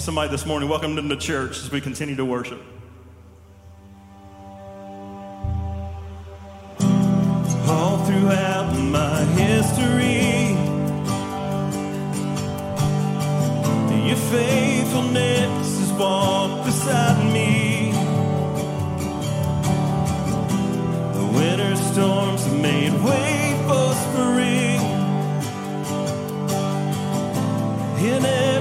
somebody this morning, welcome them to church as we continue to worship. All throughout my history, your faithfulness has walked beside me. The winter storms have made way for spring. In every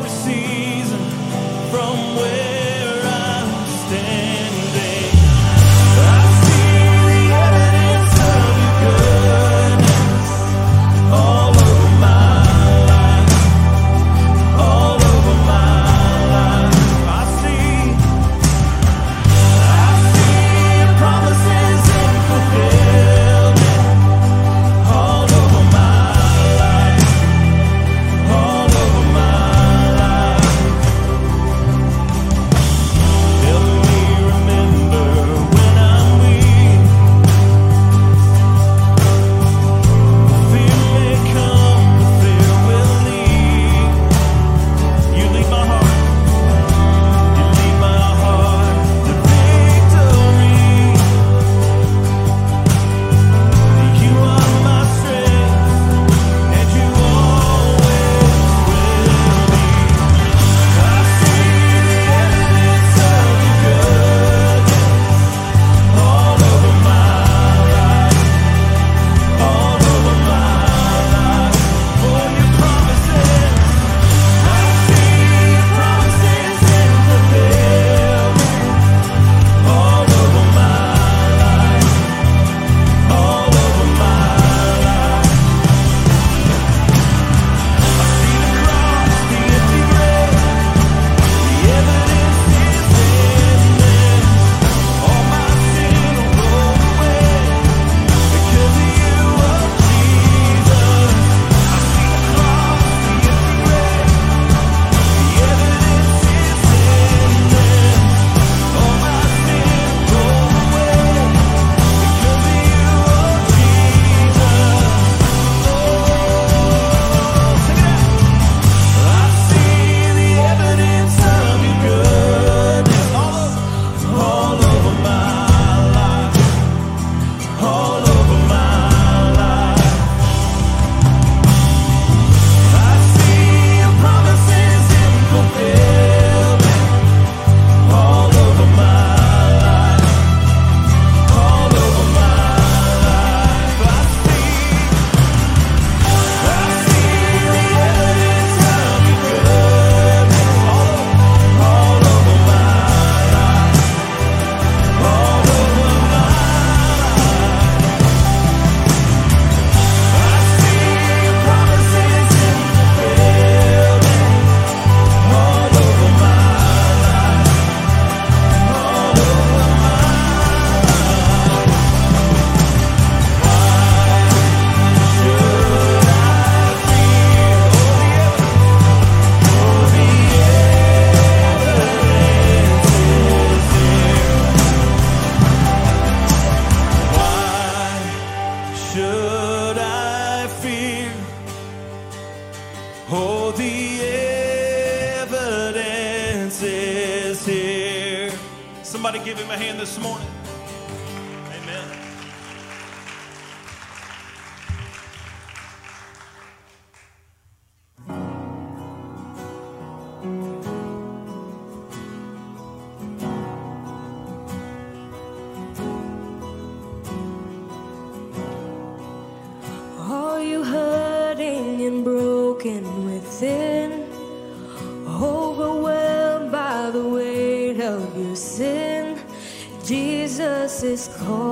Jesus is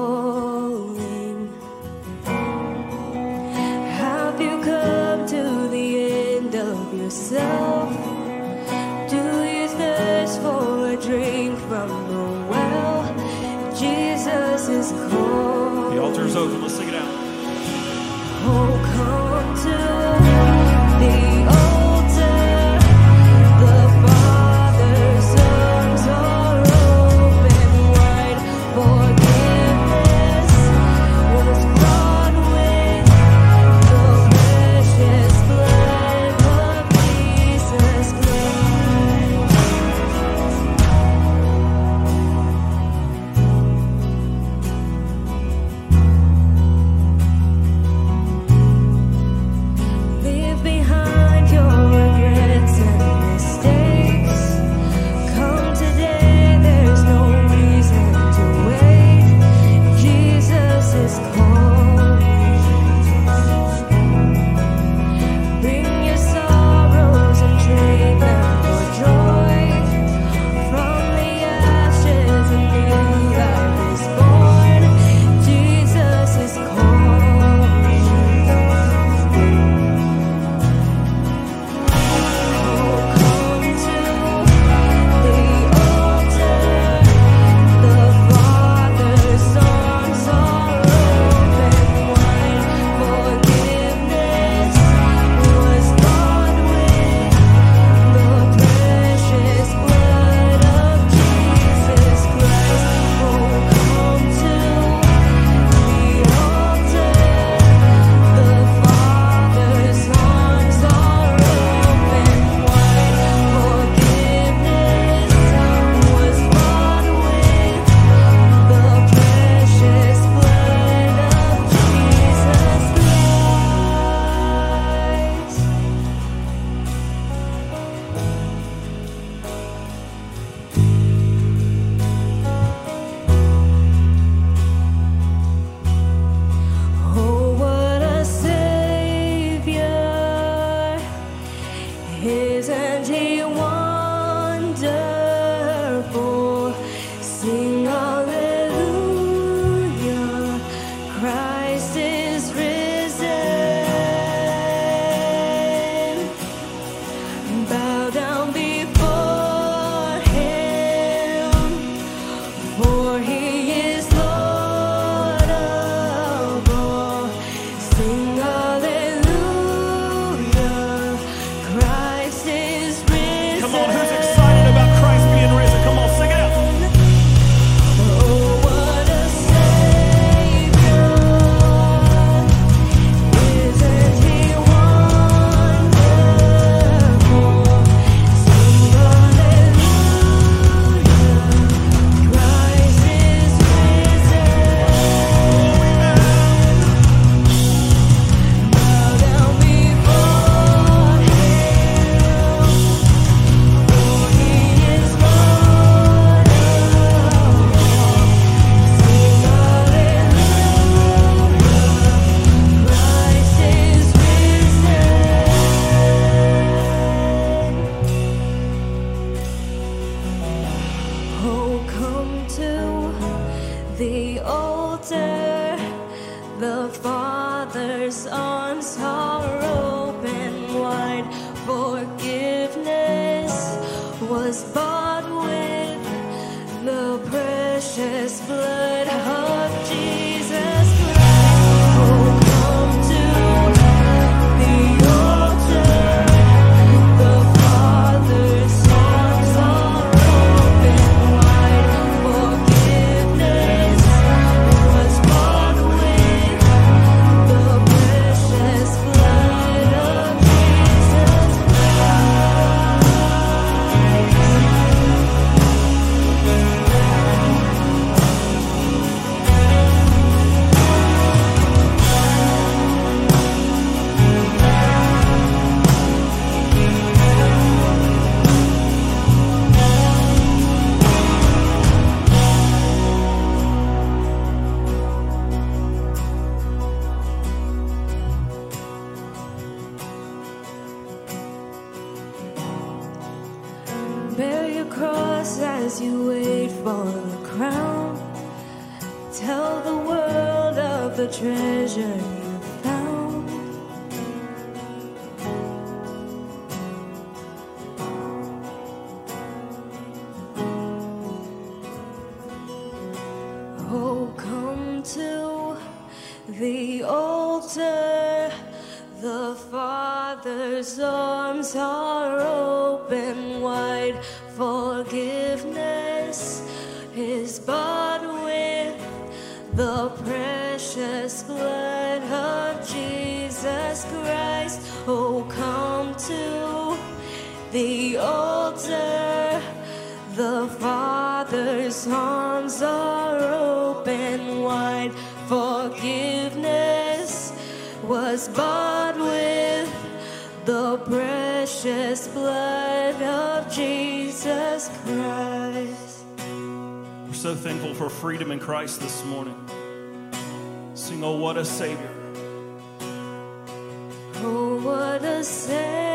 precious blood so thankful for freedom in Christ this morning. Sing, Oh, what a Savior. Oh, what a Savior!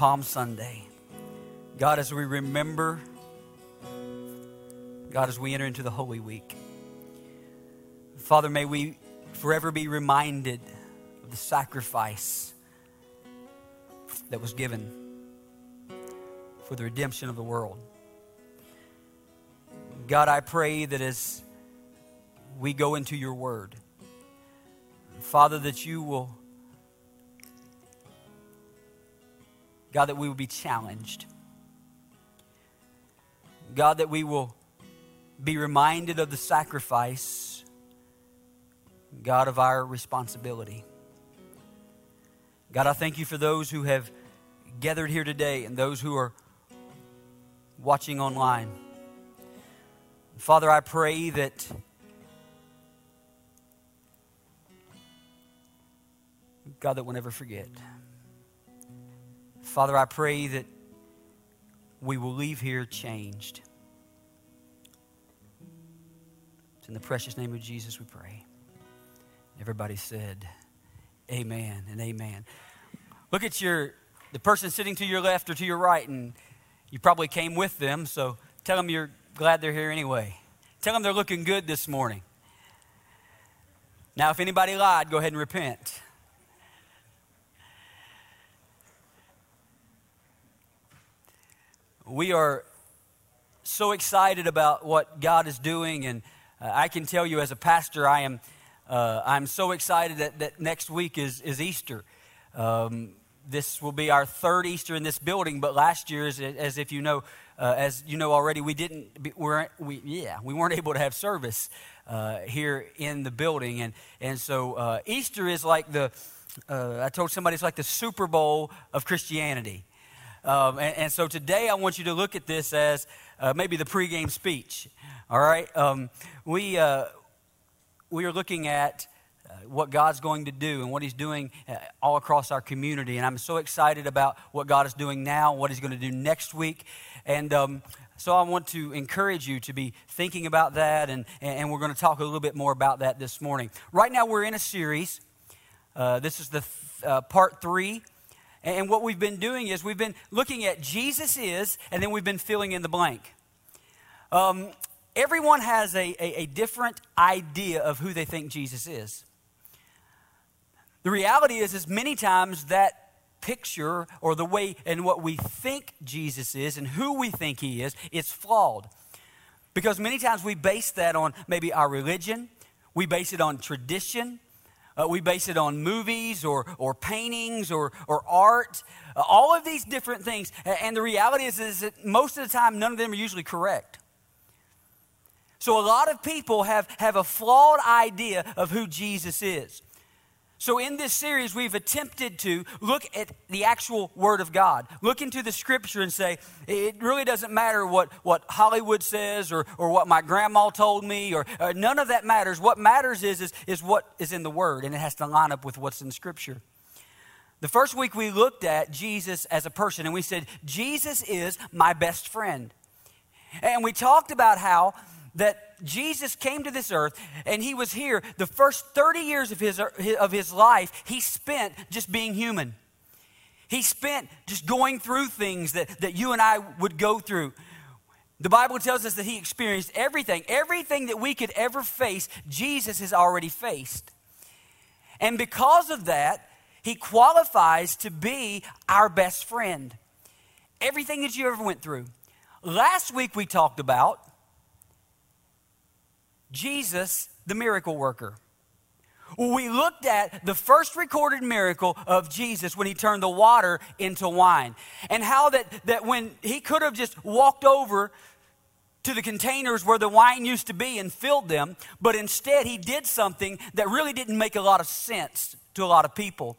Palm Sunday, God, as we remember, God, as we enter into the Holy Week, Father, may we forever be reminded of the sacrifice that was given for the redemption of the world. God, I pray that as we go into your word, Father, that you will God, that we will be challenged. God, that we will be reminded of the sacrifice, God, of our responsibility. God, I thank you for those who have gathered here today and those who are watching online. Father, I pray that God, that we'll never forget. Father, I pray that we will leave here changed. It's in the precious name of Jesus we pray. Everybody said, Amen and amen. Look at your the person sitting to your left or to your right, and you probably came with them, so tell them you're glad they're here anyway. Tell them they're looking good this morning. Now, if anybody lied, go ahead and repent. We are so excited about what God is doing, and uh, I can tell you as a pastor, I am uh, I'm so excited that, that next week is is Easter. Um, this will be our third Easter in this building, but last year, as, as if you know, uh, as you know already, we didn't, we're, we, yeah, we weren't able to have service uh, here in the building. And, and so uh, Easter is like the, uh, I told somebody it's like the Super Bowl of Christianity. Um, and, and, so today I want you to look at this as uh, maybe the pregame speech. All right? Um, we, uh, we are looking at what God's going to do and what He's doing uh, all across our community. And I'm so excited about what God is doing now, what He's going to do next week. And um, so I want to encourage you to be thinking about that, and, and we're going to talk a little bit more about that this morning. Right now, we're in a series. Uh, this is the th- uh, part three. And what we've been doing is we've been looking at Jesus is, and then we've been filling in the blank. Um, everyone has a, a, a different idea of who they think Jesus is. The reality is, is many times that picture or the way and what we think Jesus is and who we think he is, it's flawed. Because many times we base that on maybe our religion, we base it on tradition, uh, we base it on movies or, or paintings or, or art, uh, all of these different things. And the reality is, is that most of the time, none of them are usually correct. So a lot of people have, have a flawed idea of who Jesus is. So, in this series, we've attempted to look at the actual Word of God, look into the Scripture and say, it really doesn't matter what, what Hollywood says or, or what my grandma told me, or, or none of that matters. What matters is, is, is what is in the Word, and it has to line up with what's in Scripture. The first week, we looked at Jesus as a person, and we said, Jesus is my best friend. And we talked about how that Jesus came to this earth and he was here the first 30 years of his, of his life, he spent just being human. He spent just going through things that, that you and I would go through. The Bible tells us that he experienced everything. Everything that we could ever face, Jesus has already faced. And because of that, he qualifies to be our best friend. Everything that you ever went through. Last week we talked about Jesus, the miracle worker. We looked at the first recorded miracle of Jesus when he turned the water into wine, and how that, that when he could have just walked over to the containers where the wine used to be and filled them, but instead he did something that really didn't make a lot of sense to a lot of people.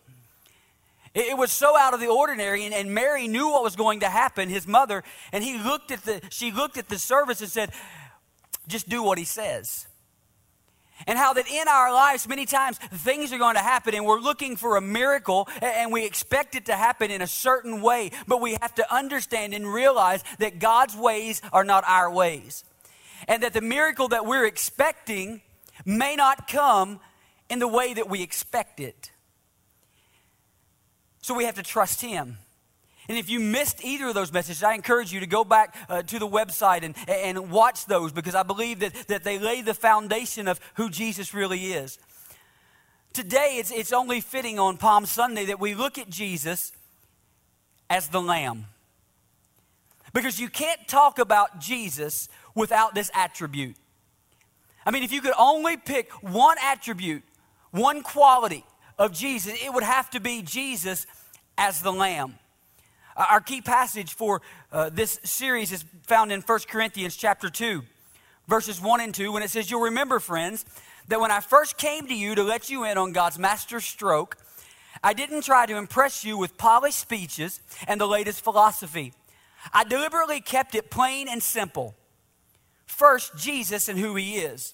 It was so out of the ordinary, and, and Mary knew what was going to happen, his mother, and he looked at the, she looked at the service and said, just do what he says. And how that in our lives, many times things are going to happen and we're looking for a miracle and we expect it to happen in a certain way. But we have to understand and realize that God's ways are not our ways. And that the miracle that we're expecting may not come in the way that we expect it. So we have to trust Him. And if you missed either of those messages, I encourage you to go back uh, to the website and, and watch those because I believe that, that they lay the foundation of who Jesus really is. Today, it's, it's only fitting on Palm Sunday that we look at Jesus as the Lamb. Because you can't talk about Jesus without this attribute. I mean, if you could only pick one attribute, one quality of Jesus, it would have to be Jesus as the Lamb. Our key passage for uh, this series is found in 1 Corinthians chapter 2, verses 1 and 2, when it says, You'll remember, friends, that when I first came to you to let you in on God's master stroke, I didn't try to impress you with polished speeches and the latest philosophy. I deliberately kept it plain and simple. First, Jesus and who he is,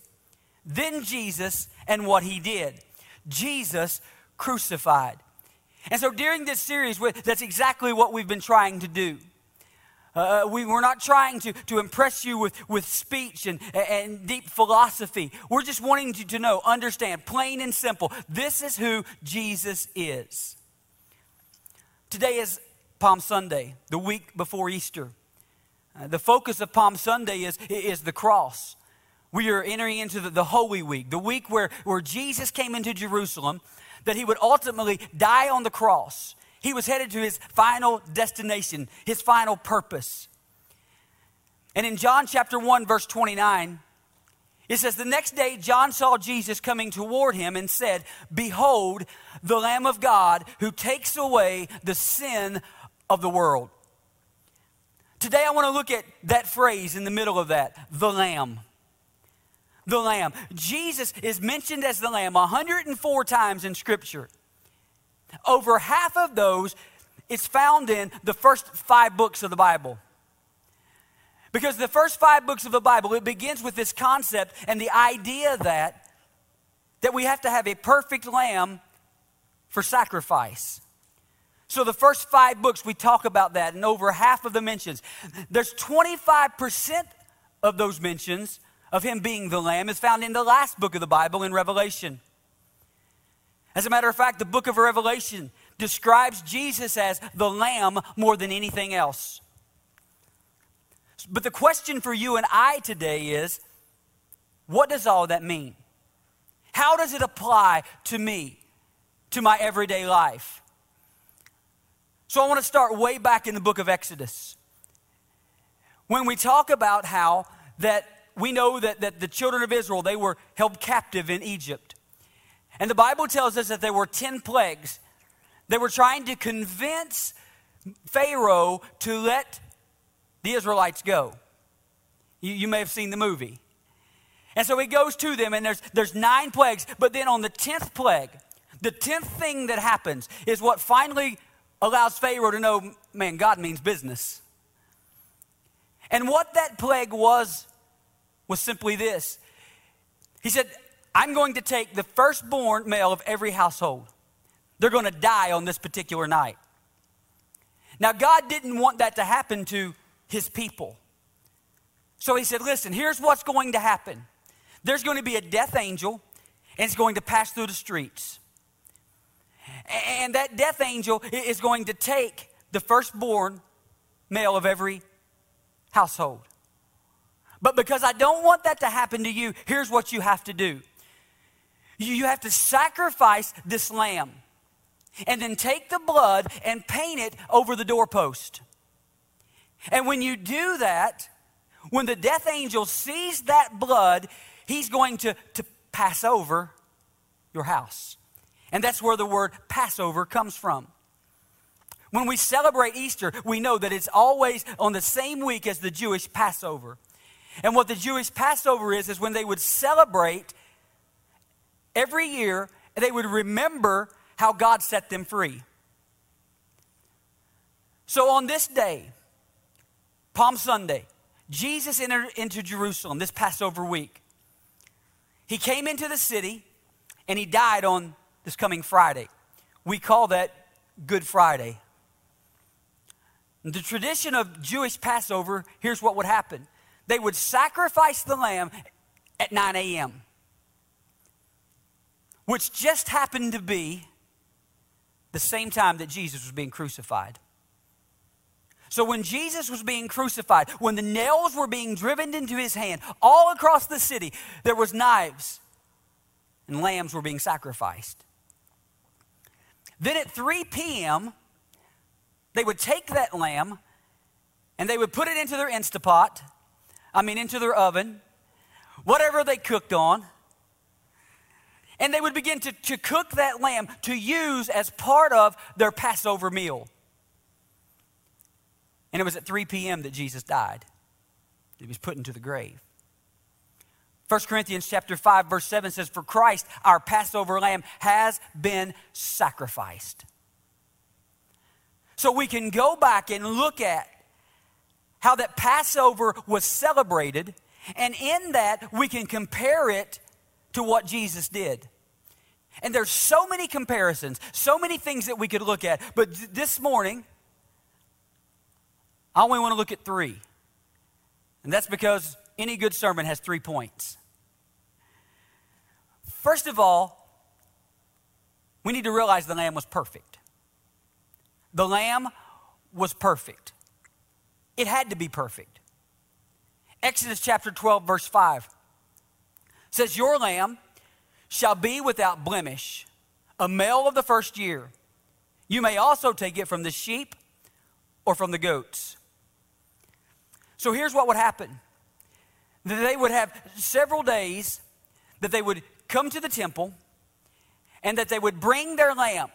then, Jesus and what he did. Jesus crucified. And so during this series, that's exactly what we've been trying to do. Uh, uh, we, we're not trying to, to impress you with, with speech and, and deep philosophy. We're just wanting you to know, understand, plain and simple, this is who Jesus is. Today is Palm Sunday, the week before Easter. Uh, the focus of Palm Sunday is, is the cross. We are entering into the, the Holy Week, the week where, where Jesus came into Jerusalem that he would ultimately die on the cross. He was headed to his final destination, his final purpose. And in John chapter 1, verse 29, It says, The next day John saw Jesus coming toward him and said, Behold, the Lamb of God who takes away the sin of the world. Today I want to look at that phrase in the middle of that, the Lamb. The Lamb. Jesus is mentioned as the Lamb 104 times in Scripture. Over half of those is found in the first five books of the Bible. Because the first five books of the Bible, it begins with this concept and the idea that, that we have to have a perfect lamb for sacrifice. So the first five books, we talk about that, and over half of the mentions. There's 25% of those mentions of him being the lamb is found in the last book of the Bible in Revelation. As a matter of fact, the book of Revelation describes Jesus as the lamb more than anything else. But the question for you and I today is what does all that mean? How does it apply to me, to my everyday life? So I want to start way back in the book of Exodus. When we talk about how that we know that, that the children of Israel, they were held captive in Egypt. And the Bible tells us that there were 10 plagues. They were trying to convince Pharaoh to let the Israelites go. You, you may have seen the movie. And so he goes to them, and there's, there's nine plagues. But then on the 10th plague, the 10th thing that happens is what finally allows Pharaoh to know, man, God means business. And what that plague was, was simply this He said, I'm going to take the firstborn male of every household. They're going to die on this particular night. Now, God didn't want that to happen to his people. So he said, Listen, here's what's going to happen there's going to be a death angel, and it's going to pass through the streets. And that death angel is going to take the firstborn male of every household. But because I don't want that to happen to you, here's what you have to do you have to sacrifice this lamb and then take the blood and paint it over the doorpost. And when you do that, when the death angel sees that blood, he's going to, to pass over your house. And that's where the word Passover comes from. When we celebrate Easter, we know that it's always on the same week as the Jewish Passover. And what the Jewish Passover is, is when they would celebrate every year, they would remember how God set them free. So on this day, Palm Sunday, Jesus entered into Jerusalem this Passover week. He came into the city and he died on this coming Friday. We call that Good Friday. The tradition of Jewish Passover, here's what would happen they would sacrifice the lamb at 9 a.m., which just happened to be the same time that Jesus was being crucified. So when Jesus was being crucified, when the nails were being driven into his hand, all across the city, there was knives and lambs were being sacrificed. Then at 3 p.m., they would take that lamb and they would put it into their Instapot, I mean, into their oven, whatever they cooked on. And they would begin to, to cook that lamb to use as part of their Passover meal. And it was at 3 p.m. that Jesus died. He was put into the grave. 1 Corinthians chapter 5 verse 7 says for Christ our Passover lamb has been sacrificed. So we can go back and look at how that Passover was celebrated and in that we can compare it to what Jesus did. And there's so many comparisons, so many things that we could look at, but this morning I only want to look at three. And that's because any good sermon has three points. First of all, we need to realize the lamb was perfect. The lamb was perfect. It had to be perfect. Exodus chapter 12, verse 5 says, Your lamb shall be without blemish, a male of the first year. You may also take it from the sheep or from the goats. So here's what would happen they would have several days that they would come to the temple and that they would bring their lamb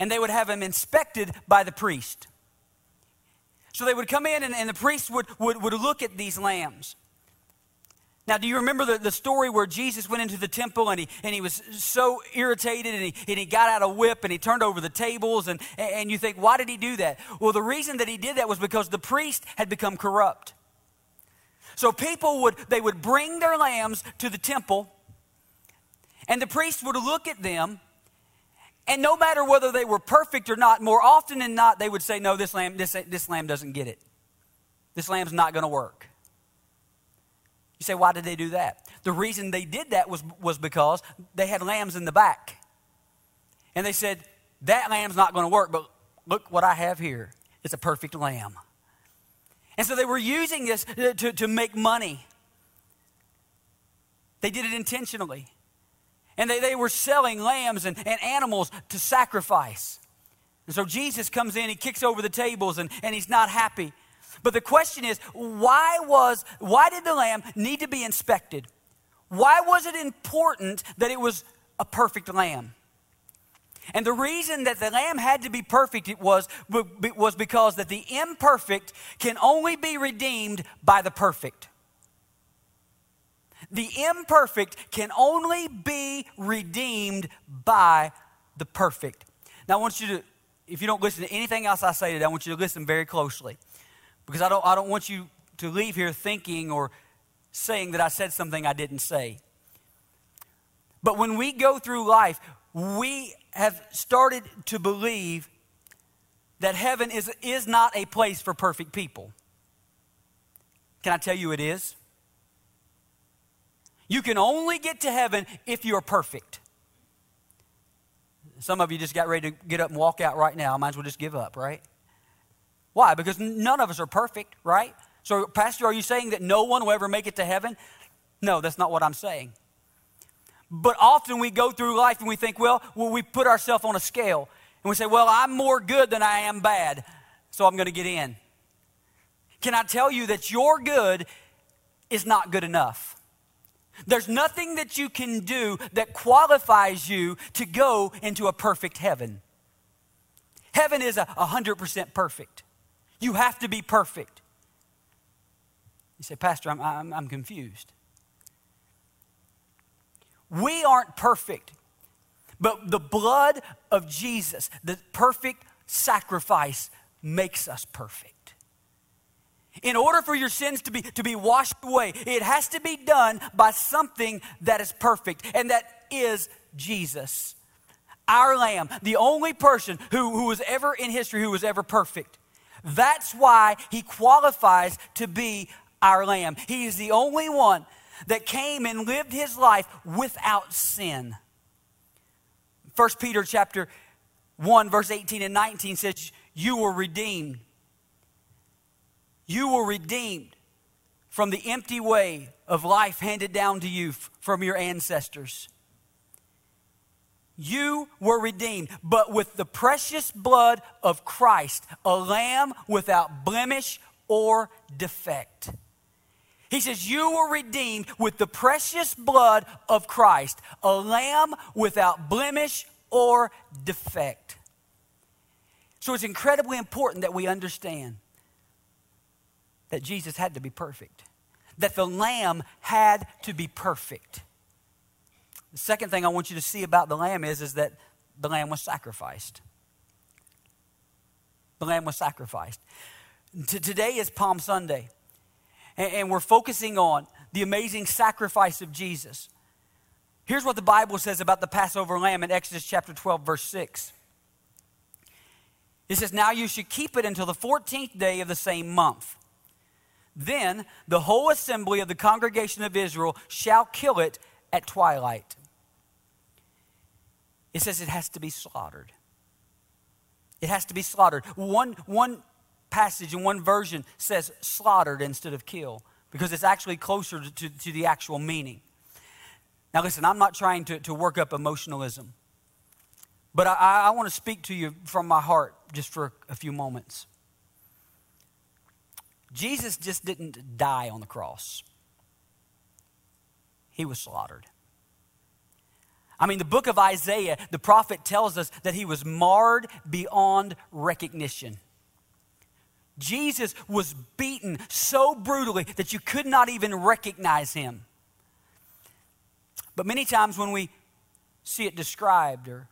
and they would have him inspected by the priest. So they would come in and, and the priest would, would, would look at these lambs. Now, do you remember the, the story where Jesus went into the temple and he, and he was so irritated and he, and he got out a whip and he turned over the tables? And, and you think, why did he do that? Well, the reason that he did that was because the priest had become corrupt. So people would, they would bring their lambs to the temple and the priest would look at them and no matter whether they were perfect or not, more often than not, they would say, no, this lamb, this, this lamb doesn't get it. This lamb's not going to work. You say, why did they do that? The reason they did that was, was because they had lambs in the back. And they said, that lamb's not going to work, but look what I have here. It's a perfect lamb. And so they were using this to, to make money. They did it intentionally. And they, they were selling lambs and, and animals to sacrifice. And so Jesus comes in, he kicks over the tables, and, and he's not happy. But the question is, why was why did the lamb need to be inspected? Why was it important that it was a perfect lamb? And the reason that the lamb had to be perfect it was, was because that the imperfect can only be redeemed by the perfect. The imperfect can only be redeemed by the perfect. Now I want you to, if you don't listen to anything else I say today, I want you to listen very closely. Because I don't, I don't want you to leave here thinking or saying that I said something I didn't say. But when we go through life, we have started to believe that heaven is, is not a place for perfect people. Can I tell you it is? You can only get to heaven if you're perfect. Some of you just got ready to get up and walk out right now. Might as well just give up, right? Why? Because none of us are perfect, right? So, Pastor, are you saying that no one will ever make it to heaven? No, that's not what I'm saying. But often we go through life and we think, well, well we put ourselves on a scale and we say, well, I'm more good than I am bad, so I'm going to get in. Can I tell you that your good is not good enough? There's nothing that you can do that qualifies you to go into a perfect heaven. Heaven is a 100% perfect. You have to be perfect. You say, Pastor, I'm, I'm, I'm confused. We aren't perfect, but the blood of Jesus, the perfect sacrifice, makes us perfect. In order for your sins to be, to be washed away, it has to be done by something that is perfect, and that is Jesus. Our Lamb, the only person who, who was ever in history who was ever perfect. That's why he qualifies to be our lamb. He is the only one that came and lived his life without sin. 1 Peter chapter 1 verse 18 and 19 says you were redeemed. You were redeemed from the empty way of life handed down to you from your ancestors. You were redeemed, but with the precious blood of Christ, a lamb without blemish or defect. He says, You were redeemed with the precious blood of Christ, a lamb without blemish or defect. So it's incredibly important that we understand that Jesus had to be perfect, that the lamb had to be perfect. The second thing I want you to see about the lamb is, is that the lamb was sacrificed. The lamb was sacrificed. T- today is Palm Sunday, and, and we're focusing on the amazing sacrifice of Jesus. Here's what the Bible says about the Passover lamb in Exodus chapter 12, verse 6. It says, Now you should keep it until the 14th day of the same month. Then the whole assembly of the congregation of Israel shall kill it at twilight. It says it has to be slaughtered. It has to be slaughtered. One, one passage in one version says slaughtered instead of kill because it's actually closer to, to, the actual meaning. Now, listen, I'm not trying to, to work up emotionalism, but I, I want to speak to you from my heart just for a few moments. Jesus just didn't die on the cross. he was slaughtered. I mean, the book of Isaiah, the prophet tells us that he was marred beyond recognition. Jesus was beaten so brutally that you could not even recognize him. But many times when we see it described, or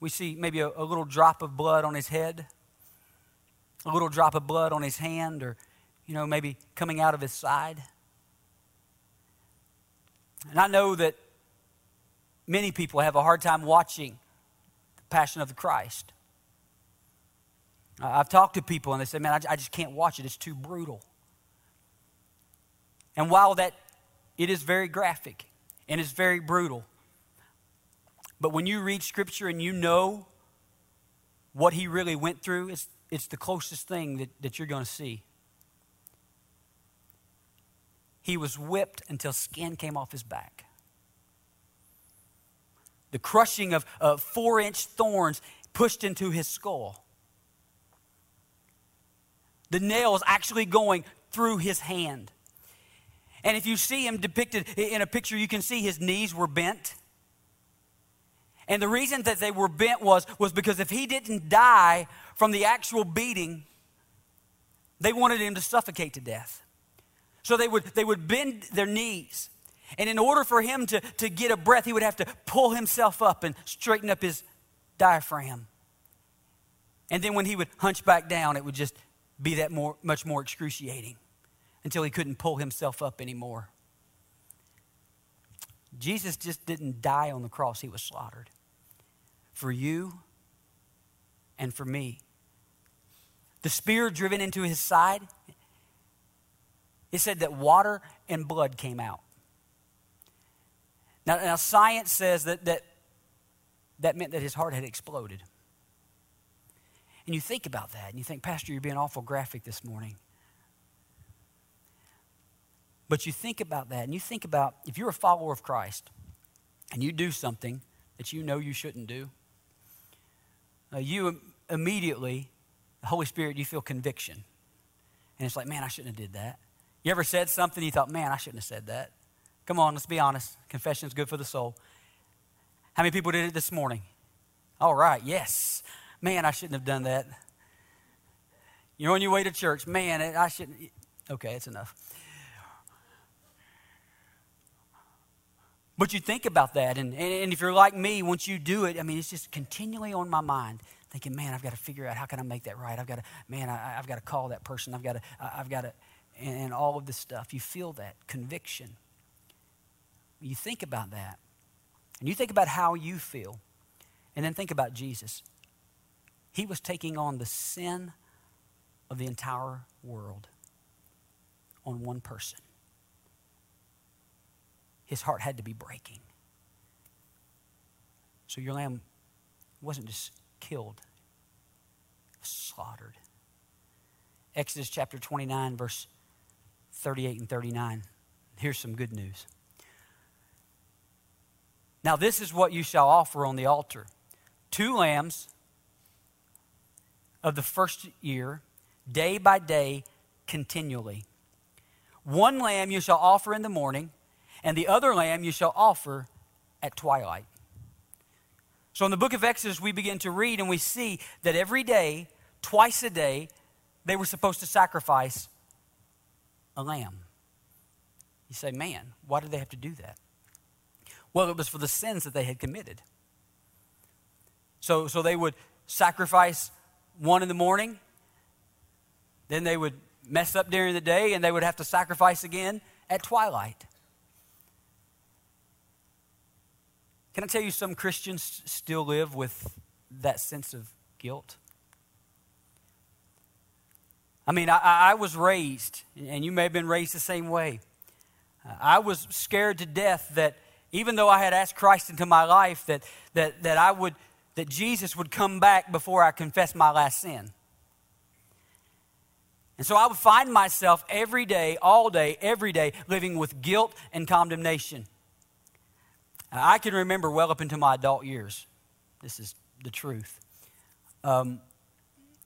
we see maybe a, a, little drop of blood on his head, a little drop of blood on his hand, or, you know, maybe coming out of his side. And I know that many people have a hard time watching the Passion of the Christ. I've talked to people and they say, man, I just can't watch it. It's too brutal. And while that it is very graphic and it's very brutal, but when you read Scripture and you know what he really went through, it's, it's the closest thing that, that you're going to see. He was whipped until skin came off his back. The crushing of uh, four inch thorns pushed into his skull the nails actually going through his hand. And if you see him depicted in a picture, you can see his knees were bent. And the reason that they were bent was, was because if he didn't die from the actual beating, they wanted him to suffocate to death. So they would, they would bend their knees. And in order for him to, to get a breath, he would have to pull himself up and straighten up his diaphragm. And then when he would hunch back down, it would just be that more, much more excruciating until he couldn't pull himself up anymore. Jesus just didn't die on the cross, he was slaughtered. For you and for me. The spear driven into his side, it said that water and blood came out. Now, now science says that, that that meant that his heart had exploded. And you think about that and you think, Pastor, you're being awful graphic this morning. But you think about that and you think about if you're a follower of Christ and you do something that you know you shouldn't do, uh, you immediately, the Holy Spirit, you feel conviction. And it's like, man, I shouldn't have did that. You ever said something you thought, man, I shouldn't have said that? Come on, let's be honest. Confession is good for the soul. How many people did it this morning? All right, yes. Man, I shouldn't have done that. You're on your way to church. Man, I shouldn't. Okay, it's enough. But you think about that, and, and if you're like me, once you do it, I mean, it's just continually on my mind, thinking, man, I've got to figure out how can I make that right. I've got to, man, I, have got to call that person. I've got to, I've got to, and, and all of this stuff. You feel that conviction. You think about that, and you think about how you feel, and then think about Jesus. He was taking on the sin of the entire world on one person. His heart had to be breaking. So your lamb wasn't just killed, slaughtered. Exodus chapter 29, verse 38 and 39. Here's some good news. Now, this is what you shall offer on the altar two lambs of the first year, day by day, continually. One lamb you shall offer in the morning, and the other lamb you shall offer at twilight. So in the book of Exodus, we begin to read and we see that every day, twice a day, they were supposed to sacrifice a lamb. You say, man, why did they have to do that? Well, it was for the sins that they had committed. So, so they would sacrifice one in the morning. Then they would mess up during the day and they would have to sacrifice again at twilight. Can I tell you, some Christians still live with that sense of guilt? I mean, I, I was raised, and you may have been raised the same way. I was scared to death that even though I had asked Christ into my life, that, that, that I would that Jesus would come back before I confessed my last sin. And so I would find myself every day, all day, every day, living with guilt and condemnation. I can remember well up into my adult years. This is the truth. Um,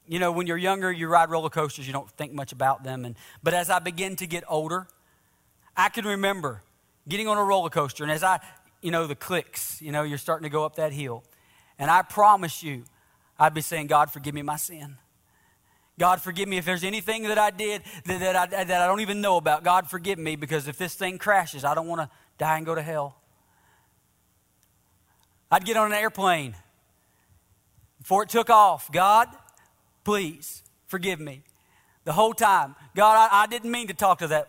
you know, when you're younger, you ride roller coasters, you don't think much about them. And, but as I begin to get older, I can remember getting on a roller coaster. And as I, you know, the clicks, you know, you're starting to go up that hill. And I promise you, I'd be saying, God, forgive me my sin. God, forgive me if there's anything that I did that, that, I, that I don't even know about. God, forgive me because if this thing crashes, I don't want to die and go to hell. I'd get on an airplane before it took off. God, please forgive me. The whole time. God, I, I didn't mean to talk to that.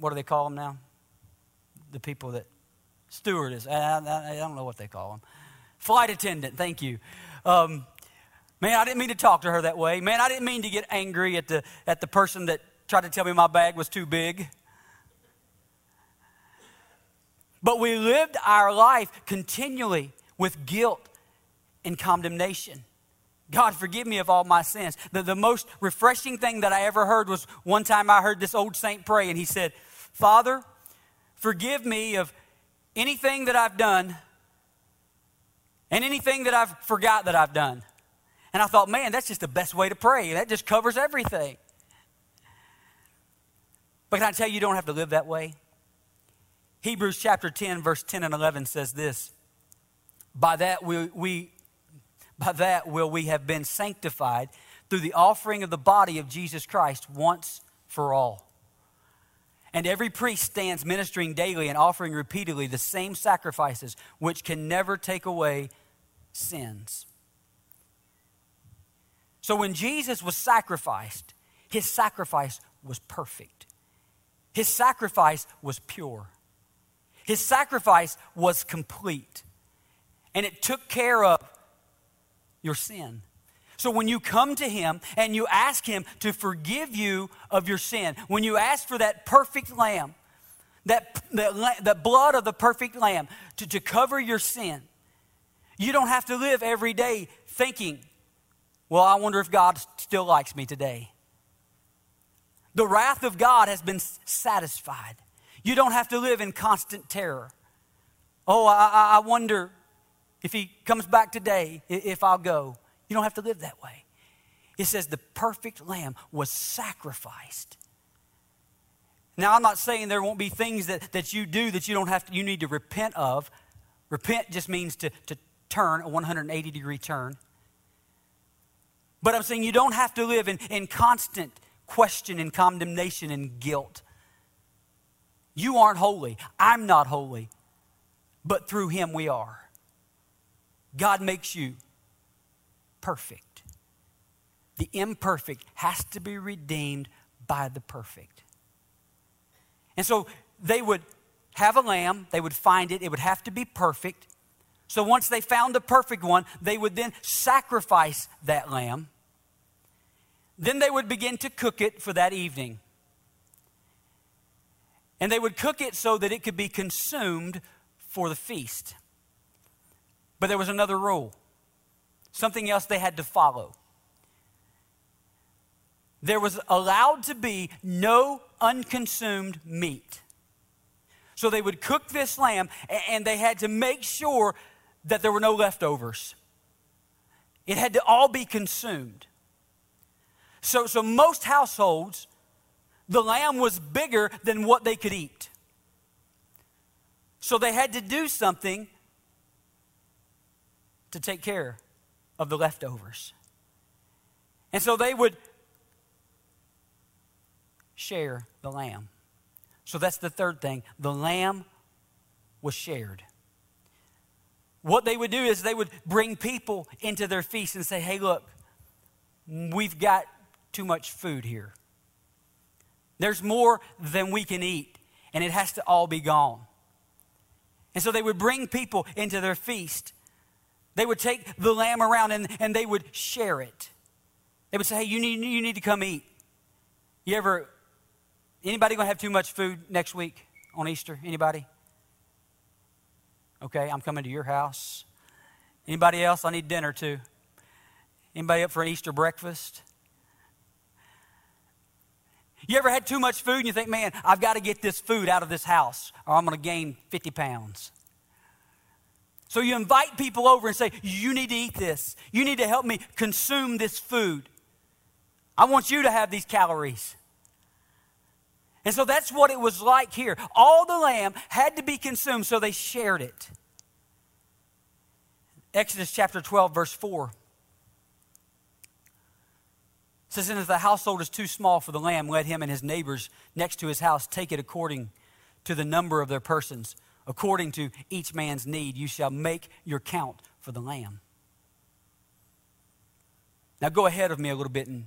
What do they call them now? The people that, stewardess. I, I, I don't know what they call them. Flight attendant, thank you. Um, man, I didn't mean to talk to her that way. Man, I didn't mean to get angry at the, at the person that tried to tell me my bag was too big. But we lived our life continually with guilt and condemnation. God, forgive me of all my sins. The, the most refreshing thing that I ever heard was one time I heard this old saint pray, and he said, Father, forgive me of anything that I've done and anything that I've forgot that I've done. And I thought, man, that's just the best way to pray. That just covers everything. But can I tell you, you don't have to live that way? Hebrews chapter 10, verse 10 and 11 says this By that we, we by that will we have been sanctified through the offering of the body of Jesus Christ once for all. And every priest stands ministering daily and offering repeatedly the same sacrifices, which can never take away sins. So when Jesus was sacrificed, his sacrifice was perfect. His sacrifice was pure. His sacrifice was complete. And it took care of your sin. So when you come to Him and you ask Him to forgive you of your sin, when you ask for that perfect lamb, that, that, that blood of the perfect lamb to, to cover your sin, you don't have to live every day thinking, well, I wonder if God still likes me today. The wrath of God has been satisfied. You don't have to live in constant terror. Oh, I, I wonder if he comes back today, if I'll go. You don't have to live that way. It says the perfect lamb was sacrificed. Now, I'm not saying there won't be things that, that you do that you don't have to, you need to repent of. Repent just means to, to turn, a 180 degree turn. But I'm saying you don't have to live in, in constant question and condemnation and guilt. You aren't holy. I'm not holy. But through Him we are. God makes you perfect. The imperfect has to be redeemed by the perfect. And so they would have a lamb, they would find it, it would have to be perfect. So once they found the perfect one, they would then sacrifice that lamb. Then they would begin to cook it for that evening. And they would cook it so that it could be consumed for the feast. But there was another rule, something else they had to follow. There was allowed to be no unconsumed meat. So they would cook this lamb and they had to make sure that there were no leftovers. It had to all be consumed. So, so most households, the lamb was bigger than what they could eat. So they had to do something to take care of the leftovers. And so they would share the lamb. So that's the third thing. The lamb was shared. What they would do is they would bring people into their feast and say, hey, look, we've got too much food here. There's more than we can eat, and it has to all be gone. And so they would bring people into their feast they would take the lamb around and, and they would share it. They would say, hey, you need, you need to come eat. You ever, anybody gonna have too much food next week on Easter? Anybody? Okay, I'm coming to your house. Anybody else? I need dinner too. Anybody up for an Easter breakfast? You ever had too much food and you think, man, I've got to get this food out of this house or I'm going to gain 50 pounds? So you invite people over and say, You need to eat this. You need to help me consume this food. I want you to have these calories. And so that's what it was like here. All the lamb had to be consumed, so they shared it. Exodus chapter 12, verse 4 says, And if the household is too small for the lamb, let him and his neighbors next to his house take it according to the number of their persons. According to each man's need, you shall make your count for the lamb. Now go ahead of me a little bit, and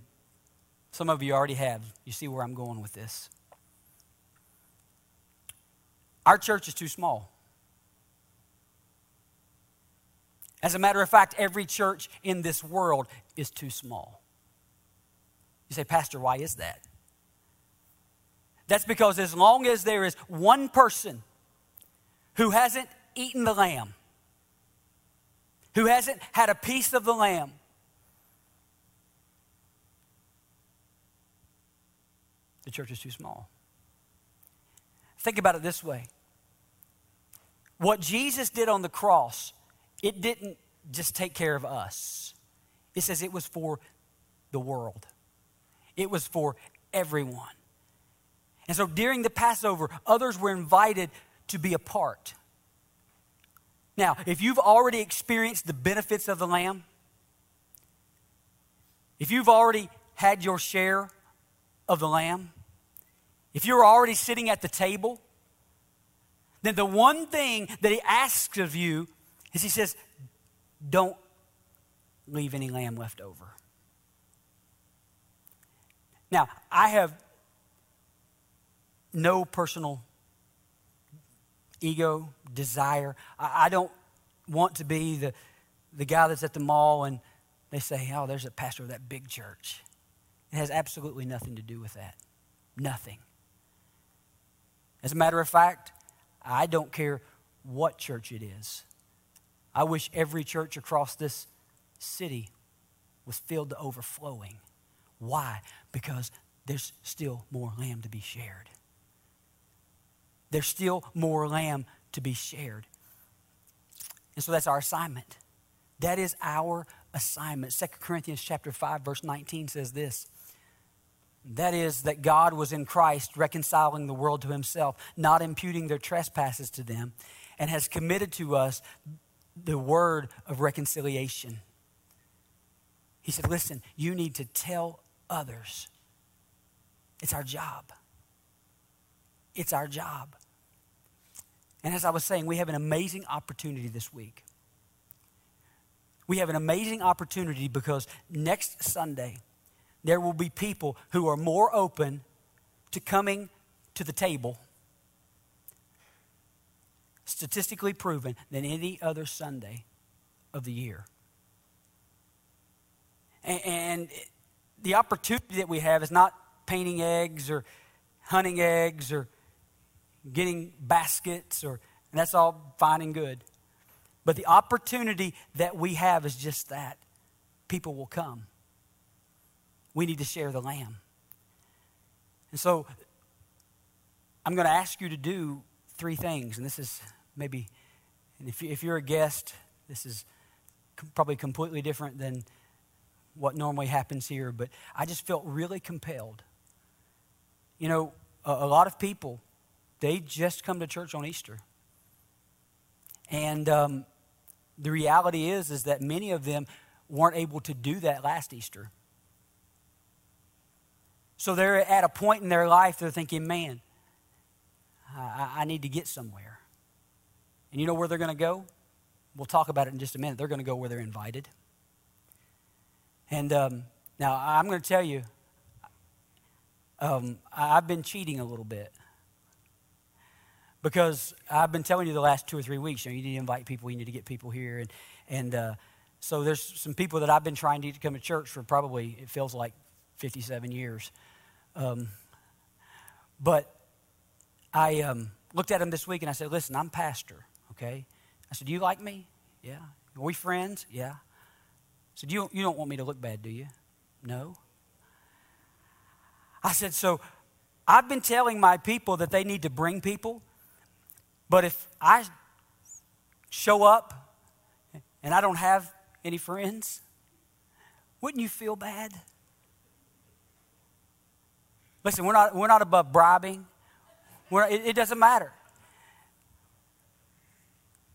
some of you already have. You see where I'm going with this. Our church is too small. As a matter of fact, every church in this world is too small. You say, Pastor, why is that? That's because as long as there is one person who hasn't eaten the lamb, who hasn't had a piece of the lamb, the church is too small. Think about it this way what Jesus did on the cross, it didn't just take care of us, it says it was for the world, it was for everyone. And so during the Passover, others were invited to be a part. Now, if you've already experienced the benefits of the Lamb, if you've already had your share of the Lamb, if you're already sitting at the table, then the one thing that he asks of you is he says, don't leave any lamb left over. Now, I have no personal ego, desire. I, I, don't want to be the, the guy that's at the mall and they say, oh, there's a pastor of that big church. It has absolutely nothing to do with that. Nothing. As a matter of fact, I don't care what church it is. I wish every church across this city was filled to overflowing. Why? Because there's still more lamb to be shared. There's still more lamb to be shared. And so that's our assignment. That is our assignment. 2 Corinthians chapter 5 verse 19 says this. That is, that God was in Christ reconciling the world to himself, not imputing their trespasses to them, and has committed to us the word of reconciliation. He said, Listen, you need to tell others. It's our job. It's our job. And as I was saying, we have an amazing opportunity this week. We have an amazing opportunity because next Sunday, there will be people who are more open to coming to the table, statistically proven, than any other Sunday of the year. And, the opportunity that we have is not painting eggs or hunting eggs or getting baskets or and that's all fine and good. But the opportunity that we have is just that. People will come we need to share the lamb. And so I'm going to ask you to do three things. And this is maybe, and if, if you're a guest, this is probably completely different than what normally happens here. But I just felt really compelled. You know, a, a lot of people, they just come to church on Easter. And um, the reality is, is that many of them weren't able to do that last Easter. So they're at a point in their life, they're thinking, man, I, I need to get somewhere. And you know where they're going to go? We'll talk about it in just a minute. They're going to go where they're invited. And um, now I'm going to tell you, um, I've been cheating a little bit because I've been telling you the last two or three weeks, you know, you need to invite people, you need to get people here, and and uh, so there's some people that I've been trying to to come to church for probably it feels like 57 years. Um, but I um, looked at him this week and I said, Listen, I'm pastor, okay? I said, Do you like me? Yeah. Are we friends? Yeah. Said, you, you don't want me to look bad, do you? No. I said, So I've been telling my people that they need to bring people, but if I show up and I don't have any friends, wouldn't you feel bad? Listen, we're not, we're not above bribing. It, it doesn't matter.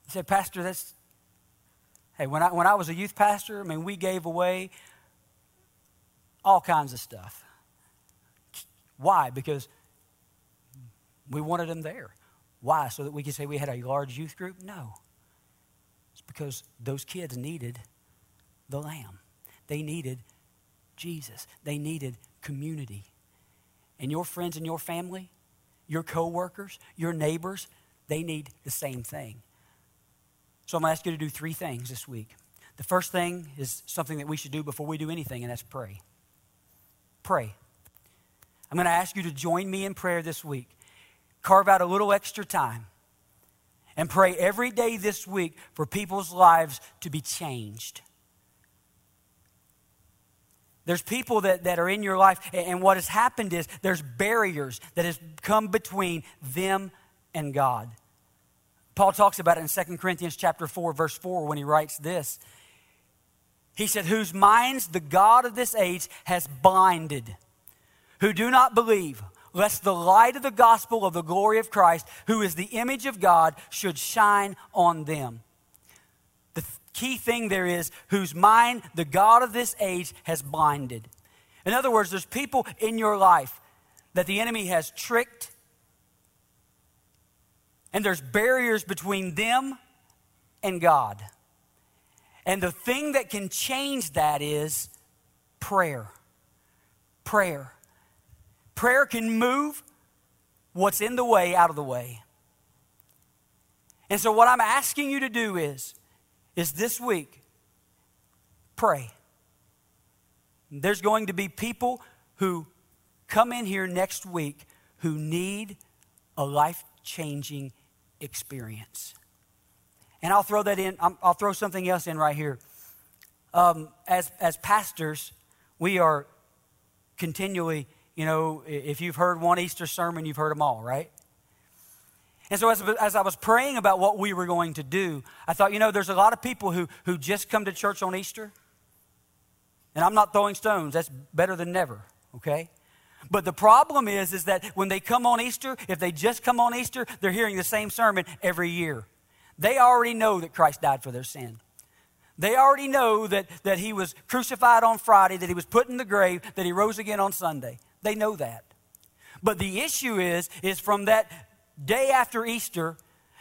He said, Pastor, that's, hey, when I, when I was a youth pastor, I mean, we gave away all kinds of stuff. Why? Because we wanted them there. Why? So that we could say we had a large youth group? No. It's because those kids needed the Lamb. They needed Jesus. They needed community. And your friends and your family, your coworkers, your neighbors, they need the same thing. So I'm going to ask you to do three things this week. The first thing is something that we should do before we do anything, and that's pray. Pray. I'm going to ask you to join me in prayer this week. Carve out a little extra time and pray every day this week for people's lives to be changed. There's people that, that are in your life, and what has happened is there's barriers that has come between them and God. Paul talks about it in 2 Corinthians chapter 4, verse 4, when he writes this. He said, Whose minds the God of this age has blinded, who do not believe, lest the light of the gospel of the glory of Christ, who is the image of God, should shine on them. The key thing there is whose mind the God of this age has blinded. In other words, there's people in your life that the enemy has tricked, and there's barriers between them and God. And the thing that can change that is prayer. Prayer. Prayer can move what's in the way out of the way. And so, what I'm asking you to do is, is this week, pray. There's going to be people who come in here next week who need a life changing experience. And I'll throw that in, I'll throw something else in right here. Um, as, as pastors, we are continually you know, if you've heard one Easter sermon, you've heard them all, right? And so, as, as I was praying about what we were going to do, I thought, you know, there's a lot of people who, who just come to church on Easter. And I'm not throwing stones, that's better than never, okay? But the problem is, is that when they come on Easter, if they just come on Easter, they're hearing the same sermon every year. They already know that Christ died for their sin. They already know that, that he was crucified on Friday, that he was put in the grave, that he rose again on Sunday. They know that. But the issue is, is from that day after Easter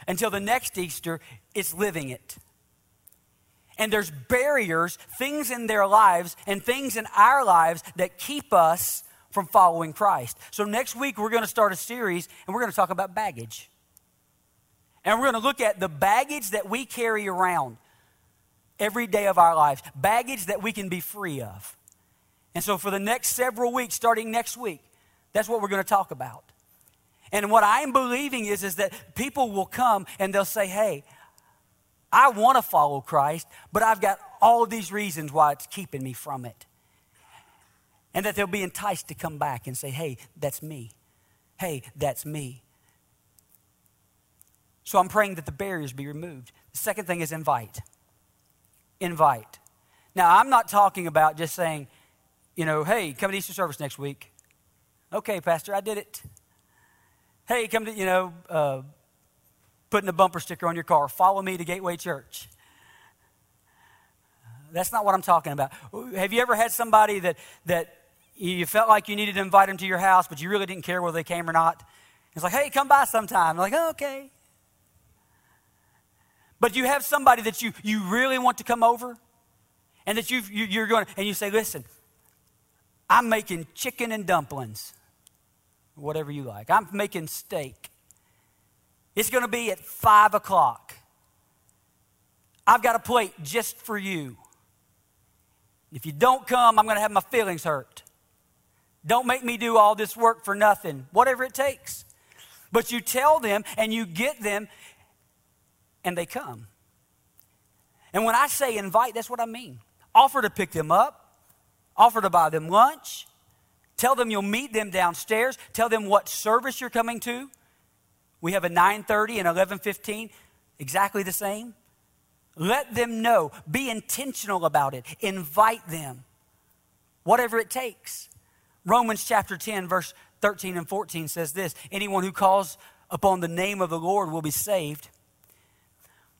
until the next Easter, it's living it. And there's barriers, things in their lives, and things in our lives that keep us from following Christ. So next week, we're going to start a series and we're going to talk about baggage. And we're going to look at the baggage that we carry around every day of our lives, baggage that we can be free of. And so, for the next several weeks, starting next week, that's what we're going to talk about. And what I'm believing is, is that people will come and they'll say, Hey, I want to follow Christ, but I've got all these reasons why it's keeping me from it. And that they'll be enticed to come back and say, Hey, that's me. Hey, that's me. So I'm praying that the barriers be removed. The second thing is invite. Invite. Now, I'm not talking about just saying, you know, hey, come to Easter service next week. Okay, Pastor, I did it. Hey, come to, you know, uh, putting a bumper sticker on your car. Follow me to Gateway Church. That's not what I'm talking about. Have you ever had somebody that, that you felt like you needed to invite them to your house, but you really didn't care whether they came or not? It's like, hey, come by sometime. Like, oh, okay. But you have somebody that you, you really want to come over, and that you, you're going, and you say, listen, I'm making chicken and dumplings, whatever you like. I'm making steak. It's going to be at five o'clock. I've got a plate just for you. If you don't come, I'm going to have my feelings hurt. Don't make me do all this work for nothing, whatever it takes. But you tell them and you get them, and they come. And when I say invite, that's what I mean. Offer to pick them up, offer to buy them lunch, tell them you'll meet them downstairs, tell them what service you're coming to. We have a 9:30 and 11:15, exactly the same. Let them know. Be intentional about it. Invite them. Whatever it takes. Romans chapter 10 verse 13 and 14 says this Anyone who calls upon the name of the Lord will be saved.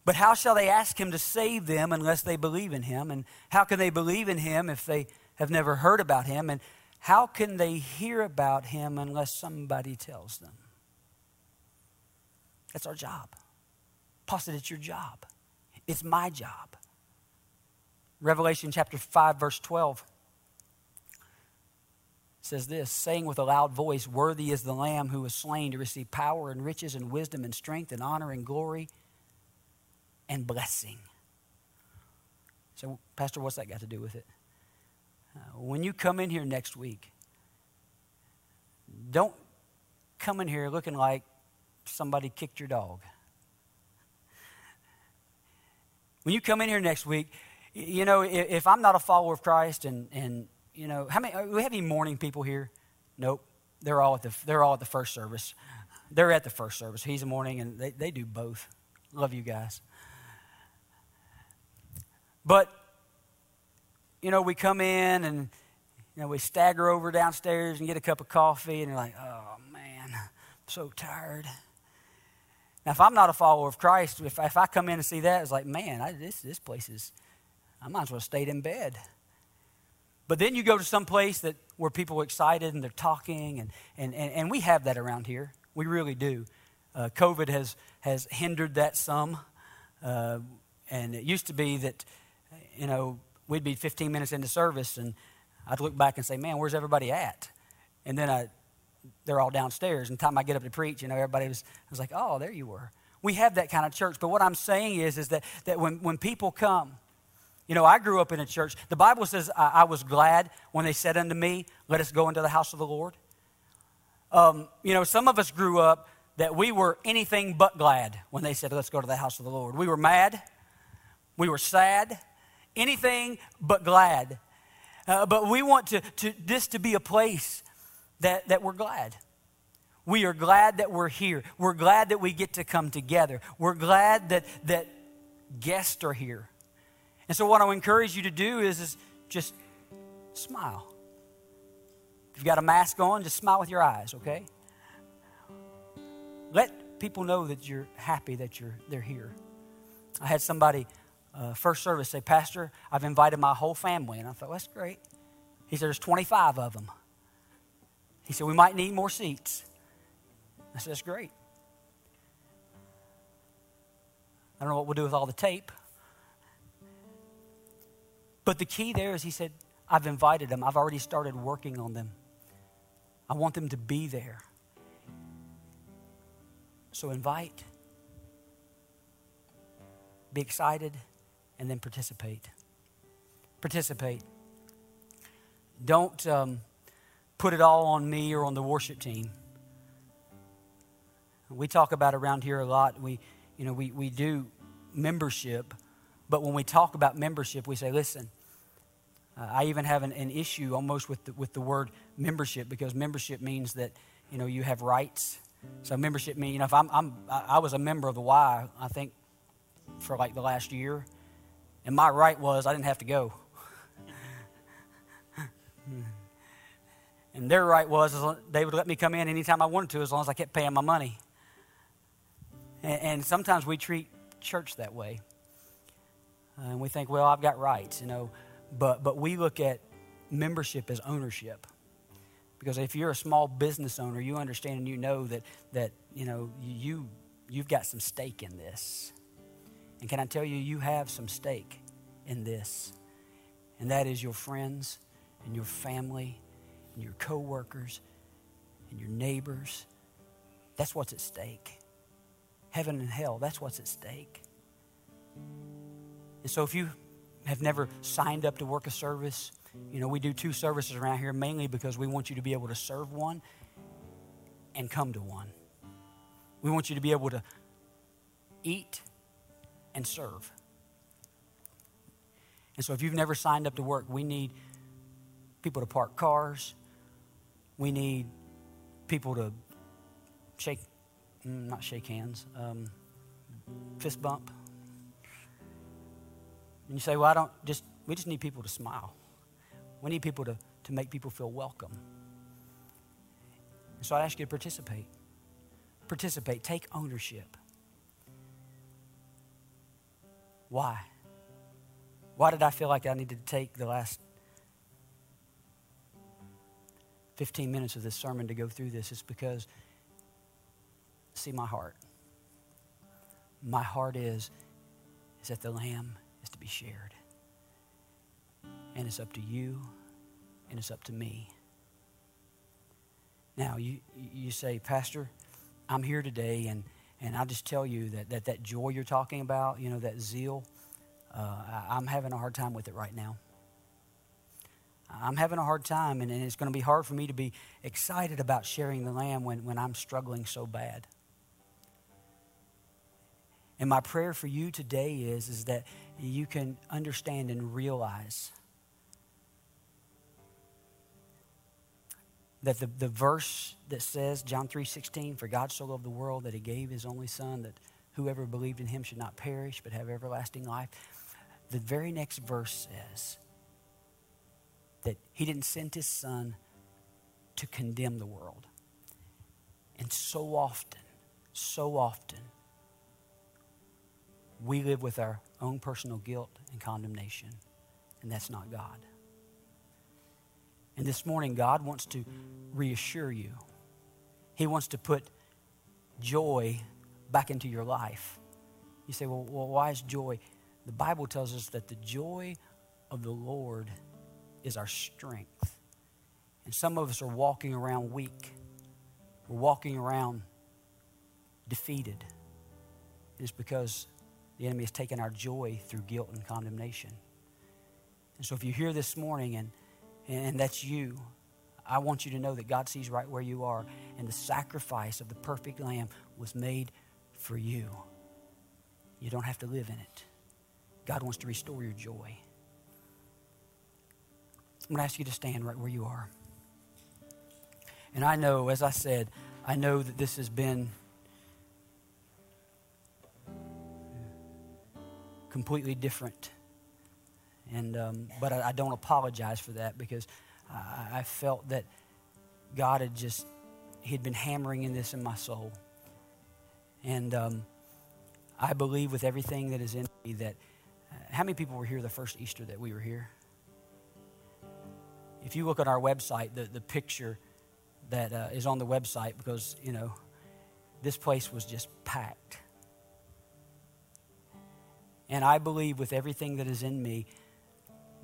But how shall they ask him to save them unless they believe in him? And how can they believe in him if they have never heard about him? And how can they hear about him unless somebody tells them? That's our job. Said, It's your job. It's my job. Revelation chapter 5, verse 12 says this saying with a loud voice, Worthy is the Lamb who was slain to receive power and riches and wisdom and strength and honor and glory and blessing. So, Pastor, what's that got to do with it? Uh, when you come in here next week, don't come in here looking like somebody kicked your dog. When you come in here next week, you know, if, I'm not a follower of Christ and, and you know, how many, uh, we have any morning people here? Nope. They're all at the, they're all at the first service. They're at the first service. He's a morning, and they, they do both. Love you guys. But, you know, we come in and, you know, we stagger over downstairs and get a cup of coffee, and you're like, oh, man, I'm so tired. Now, if I'm not a follower of Christ, if, if I come in and see that, it's like, man, I, this, this place is, I might as well have stayed in bed. But then you go to some place that where people are excited and they're talking, and, and, and, and we have that around here. We really do. Uh, COVID has, has hindered that some. Uh, and it used to be that, you know, we'd be 15 minutes into service, and I'd look back and say, man, where's everybody at? And then I, they're all downstairs. And the time I get up to preach, you know, everybody was, was like, oh, there you were. We have that kind of church. But what I'm saying is, is that, that when, when people come, you know, I grew up in a church. The Bible says, I, I was glad when they said unto me, Let us go into the house of the Lord. Um, you know, some of us grew up that we were anything but glad when they said, Let's go to the house of the Lord. We were mad. We were sad. Anything but glad. Uh, but we want to, to, this to be a place that, that we're glad. We are glad that we're here. We're glad that we get to come together. We're glad that, that guests are here. And so, what I encourage you to do is, is just smile. If you've got a mask on, just smile with your eyes, okay? Let people know that you're happy that you're, they're here. I had somebody, uh, first service, say, Pastor, I've invited my whole family. And I thought, well, that's great. He said, There's 25 of them. He said, We might need more seats. I said, That's great. I don't know what we'll do with all the tape. But the key there is he said, I've invited them. I've already started working on them. I want them to be there. So invite, be excited, and then participate. Participate. Don't um, put it all on me or on the worship team. We talk about around here a lot. We, you know, we, we do membership, but when we talk about membership, we say, listen, uh, I even have an, an issue almost with the, with the word membership because membership means that you know you have rights. So membership means you know if I'm, I'm I was a member of the Y I think for like the last year, and my right was I didn't have to go. and their right was they would let me come in anytime I wanted to as long as I kept paying my money. And, and sometimes we treat church that way. And we think, well, I've got rights, you know. But, but we look at membership as ownership. Because if you're a small business owner, you understand and you know that, that you know, you, you've got some stake in this. And can I tell you, you have some stake in this. And that is your friends and your family and your coworkers and your neighbors. That's what's at stake. Heaven and hell, that's what's at stake. And so if you have never signed up to work a service, you know, we do two services around here mainly because we want you to be able to serve one and come to one. We want you to be able to eat and serve. And so if you've never signed up to work, we need people to park cars. We need people to shake, mm, not shake hands, um, fist bump. And you say, well, I don't just, we just need people to smile. We need people to, to make people feel welcome. So I ask you to participate. Participate. Take ownership. Why? Why did I feel like I needed to take the last 15 minutes of this sermon to go through this? It's because, see, my heart. My heart is, is that the lamb to be shared. And it's up to you, and it's up to me. Now, you, you say, Pastor, I'm here today, and, and I'll just tell you that, that that joy you're talking about, you know, that zeal, uh, I, I'm having a hard time with it right now. I'm having a hard time, and, and it's going to be hard for me to be excited about sharing the lamb when, when I'm struggling so bad. And my prayer for you today is, is that you can understand and realize that the, the verse that says, John 3.16, For God so loved the world that he gave his only son, that whoever believed in him should not perish but have everlasting life. The very next verse says that he didn't send his son to condemn the world. And so often, so often, we live with our own personal guilt and condemnation, and that's not God. And this morning, God wants to reassure you. He wants to put joy back into your life. You say, well, well, why is joy? The Bible tells us that the joy of the Lord is our strength. And some of us are walking around weak. We're walking around defeated. It's because the enemy has taken our joy through guilt and condemnation. And so if you're here this morning and and that's you. I want you to know that God sees right where you are, and the sacrifice of the perfect lamb was made for you. You don't have to live in it. God wants to restore your joy. I'm going to ask you to stand right where you are. And I know, as I said, I know that this has been completely different and, um, but I, I, don't apologize for that because I, I felt that God had just, He had been hammering in this in my soul. And um, I believe with everything that is in me that, uh, how many people were here the first Easter that we were here? If you look at our website, the, the picture that uh, is on the website, because, you know, this place was just packed. And I believe with everything that is in me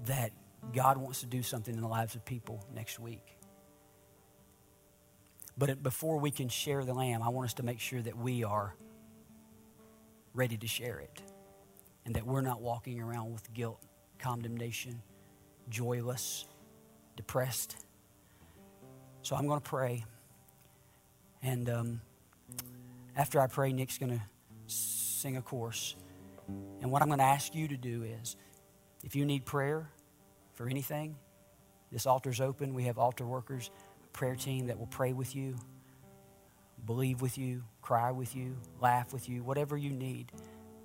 that God wants to do something in the lives of people next week. But before we can share the lamb, I want us to make sure that we are ready to share it and that we're not walking around with guilt, condemnation, joyless, depressed. So I'm going to pray. And um, after I pray, Nick's going to sing a chorus. And what I'm going to ask you to do is if you need prayer for anything, this altar's open. We have altar workers, prayer team that will pray with you, believe with you, cry with you, laugh with you, whatever you need,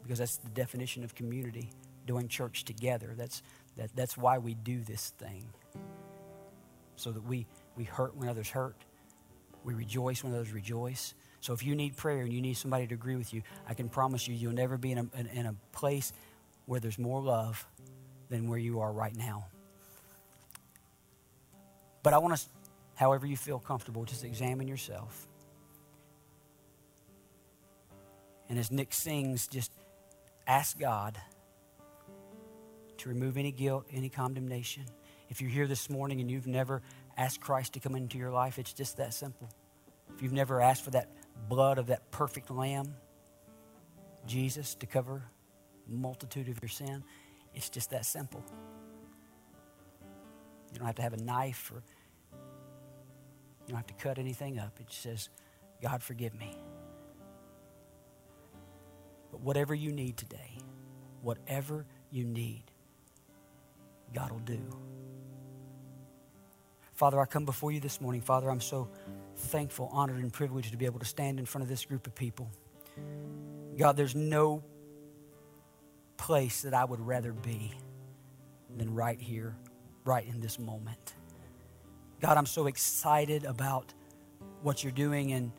because that's the definition of community, doing church together. That's, that, that's why we do this thing, so that we, we hurt when others hurt, we rejoice when others rejoice. So if you need prayer and you need somebody to agree with you, I can promise you, you'll never be in a, in, in a place where there's more love than where you are right now. But I want to, however you feel comfortable, just examine yourself. And as Nick sings, just ask God to remove any guilt, any condemnation. If you're here this morning and you've never asked Christ to come into your life, it's just that simple. If you've never asked for that blood of that perfect lamb, Jesus, to cover multitude of your sin, it's just that simple. You don't have to have a knife or you don't have to cut anything up. It just says, God, forgive me. But whatever you need today, whatever you need, God will do. Father, I come before you this morning. Father, I'm so thankful, honored, and privileged to be able to stand in front of this group of people. God, there's no place that I would rather be than right here, right in this moment. God, I'm so excited about what you're doing in,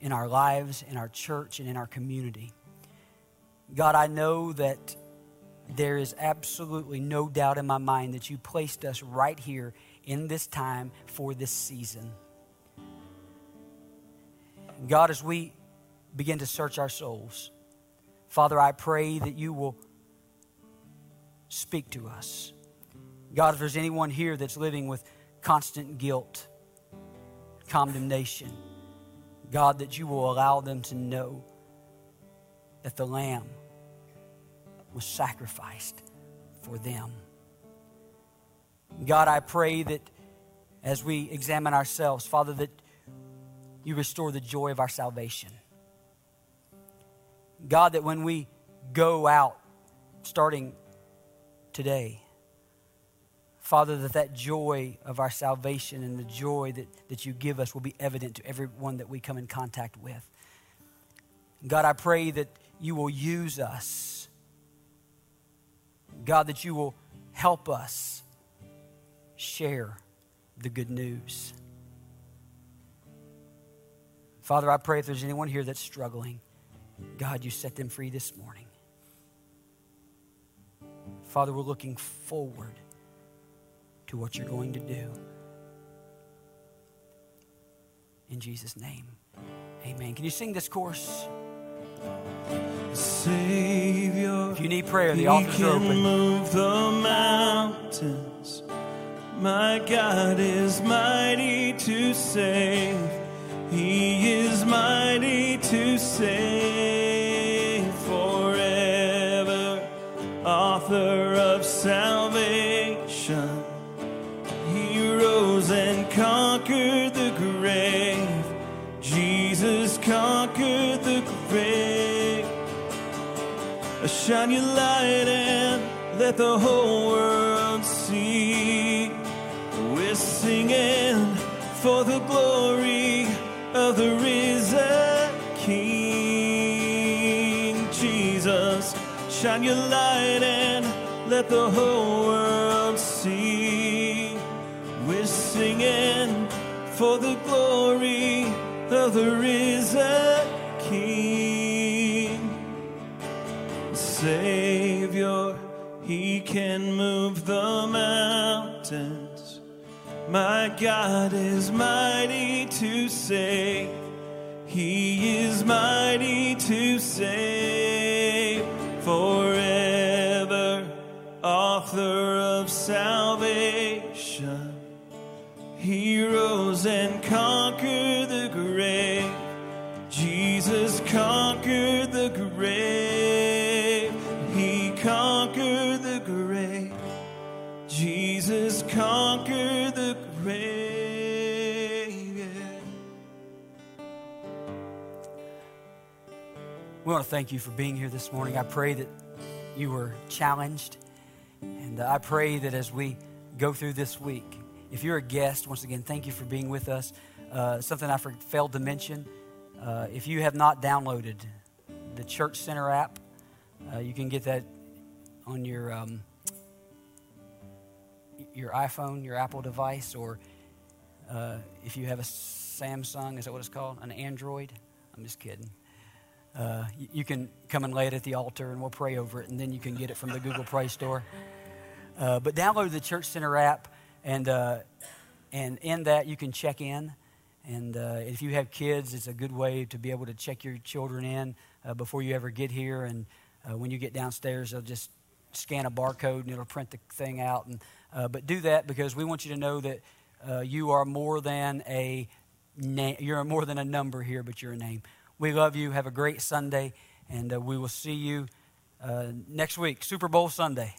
in our lives, in our church, and in our community. God, I know that there is absolutely no doubt in my mind that you placed us right here in this time for this season. God, as we begin to search our souls, Father, I pray that you will speak to us. God, if there's anyone here that's living with constant guilt, condemnation, God, that you will allow them to know that the Lamb was sacrificed for them. God, I pray that as we examine ourselves, Father, that you restore the joy of our salvation. God, that when we go out starting today, Father, that that joy of our salvation and the joy that, that you give us will be evident to everyone that we come in contact with. God, I pray that you will use us. God, that you will help us share the good news. Father, I pray if there's anyone here that's struggling, God, you set them free this morning. Father, we're looking forward to what you're going to do. In Jesus' name, amen. Can you sing this chorus? Savior, If you need prayer, the He altars are open. move the mountains. My God is mighty to save. He is mighty to save forever. Author of salvation. He rose and conquered the grave. Jesus conquered the grave. Shine your light and let the whole world singing for the glory of the risen King Jesus. Shine your light and let the whole world see. We're singing for the glory of the risen King. Savior, He can move the mountains. My God is mighty to save. He is mighty to save forever. Author of salvation. He rose and conquered the grave. Jesus conquered the grave. He conquered the grave. Jesus conquered We want to thank you for being here this morning. I pray that you were challenged. And uh, I pray that as we go through this week, if you're a guest, once again, thank you for being with us. Uh, something I failed to mention uh, if you have not downloaded the Church Center app, uh, you can get that on your, um, your iPhone, your Apple device, or uh, if you have a Samsung, is that what it's called? An Android? I'm just kidding. Uh, you, you can come and lay it at the altar and we'll pray over it, and then you can get it from the Google Play Store. Uh, but download the Church Center app, and, uh, and in that you can check in. And uh, if you have kids, it's a good way to be able to check your children in uh, before you ever get here. And when you get downstairs, they'll just scan a barcode and it'll print the thing out. And, uh, but do that because we want you to know that uh, you are more than a na- you're more than a number here, but you're a name. We love you. Have a great Sunday, and uh, we will see you uh, next week, Super Bowl Sunday.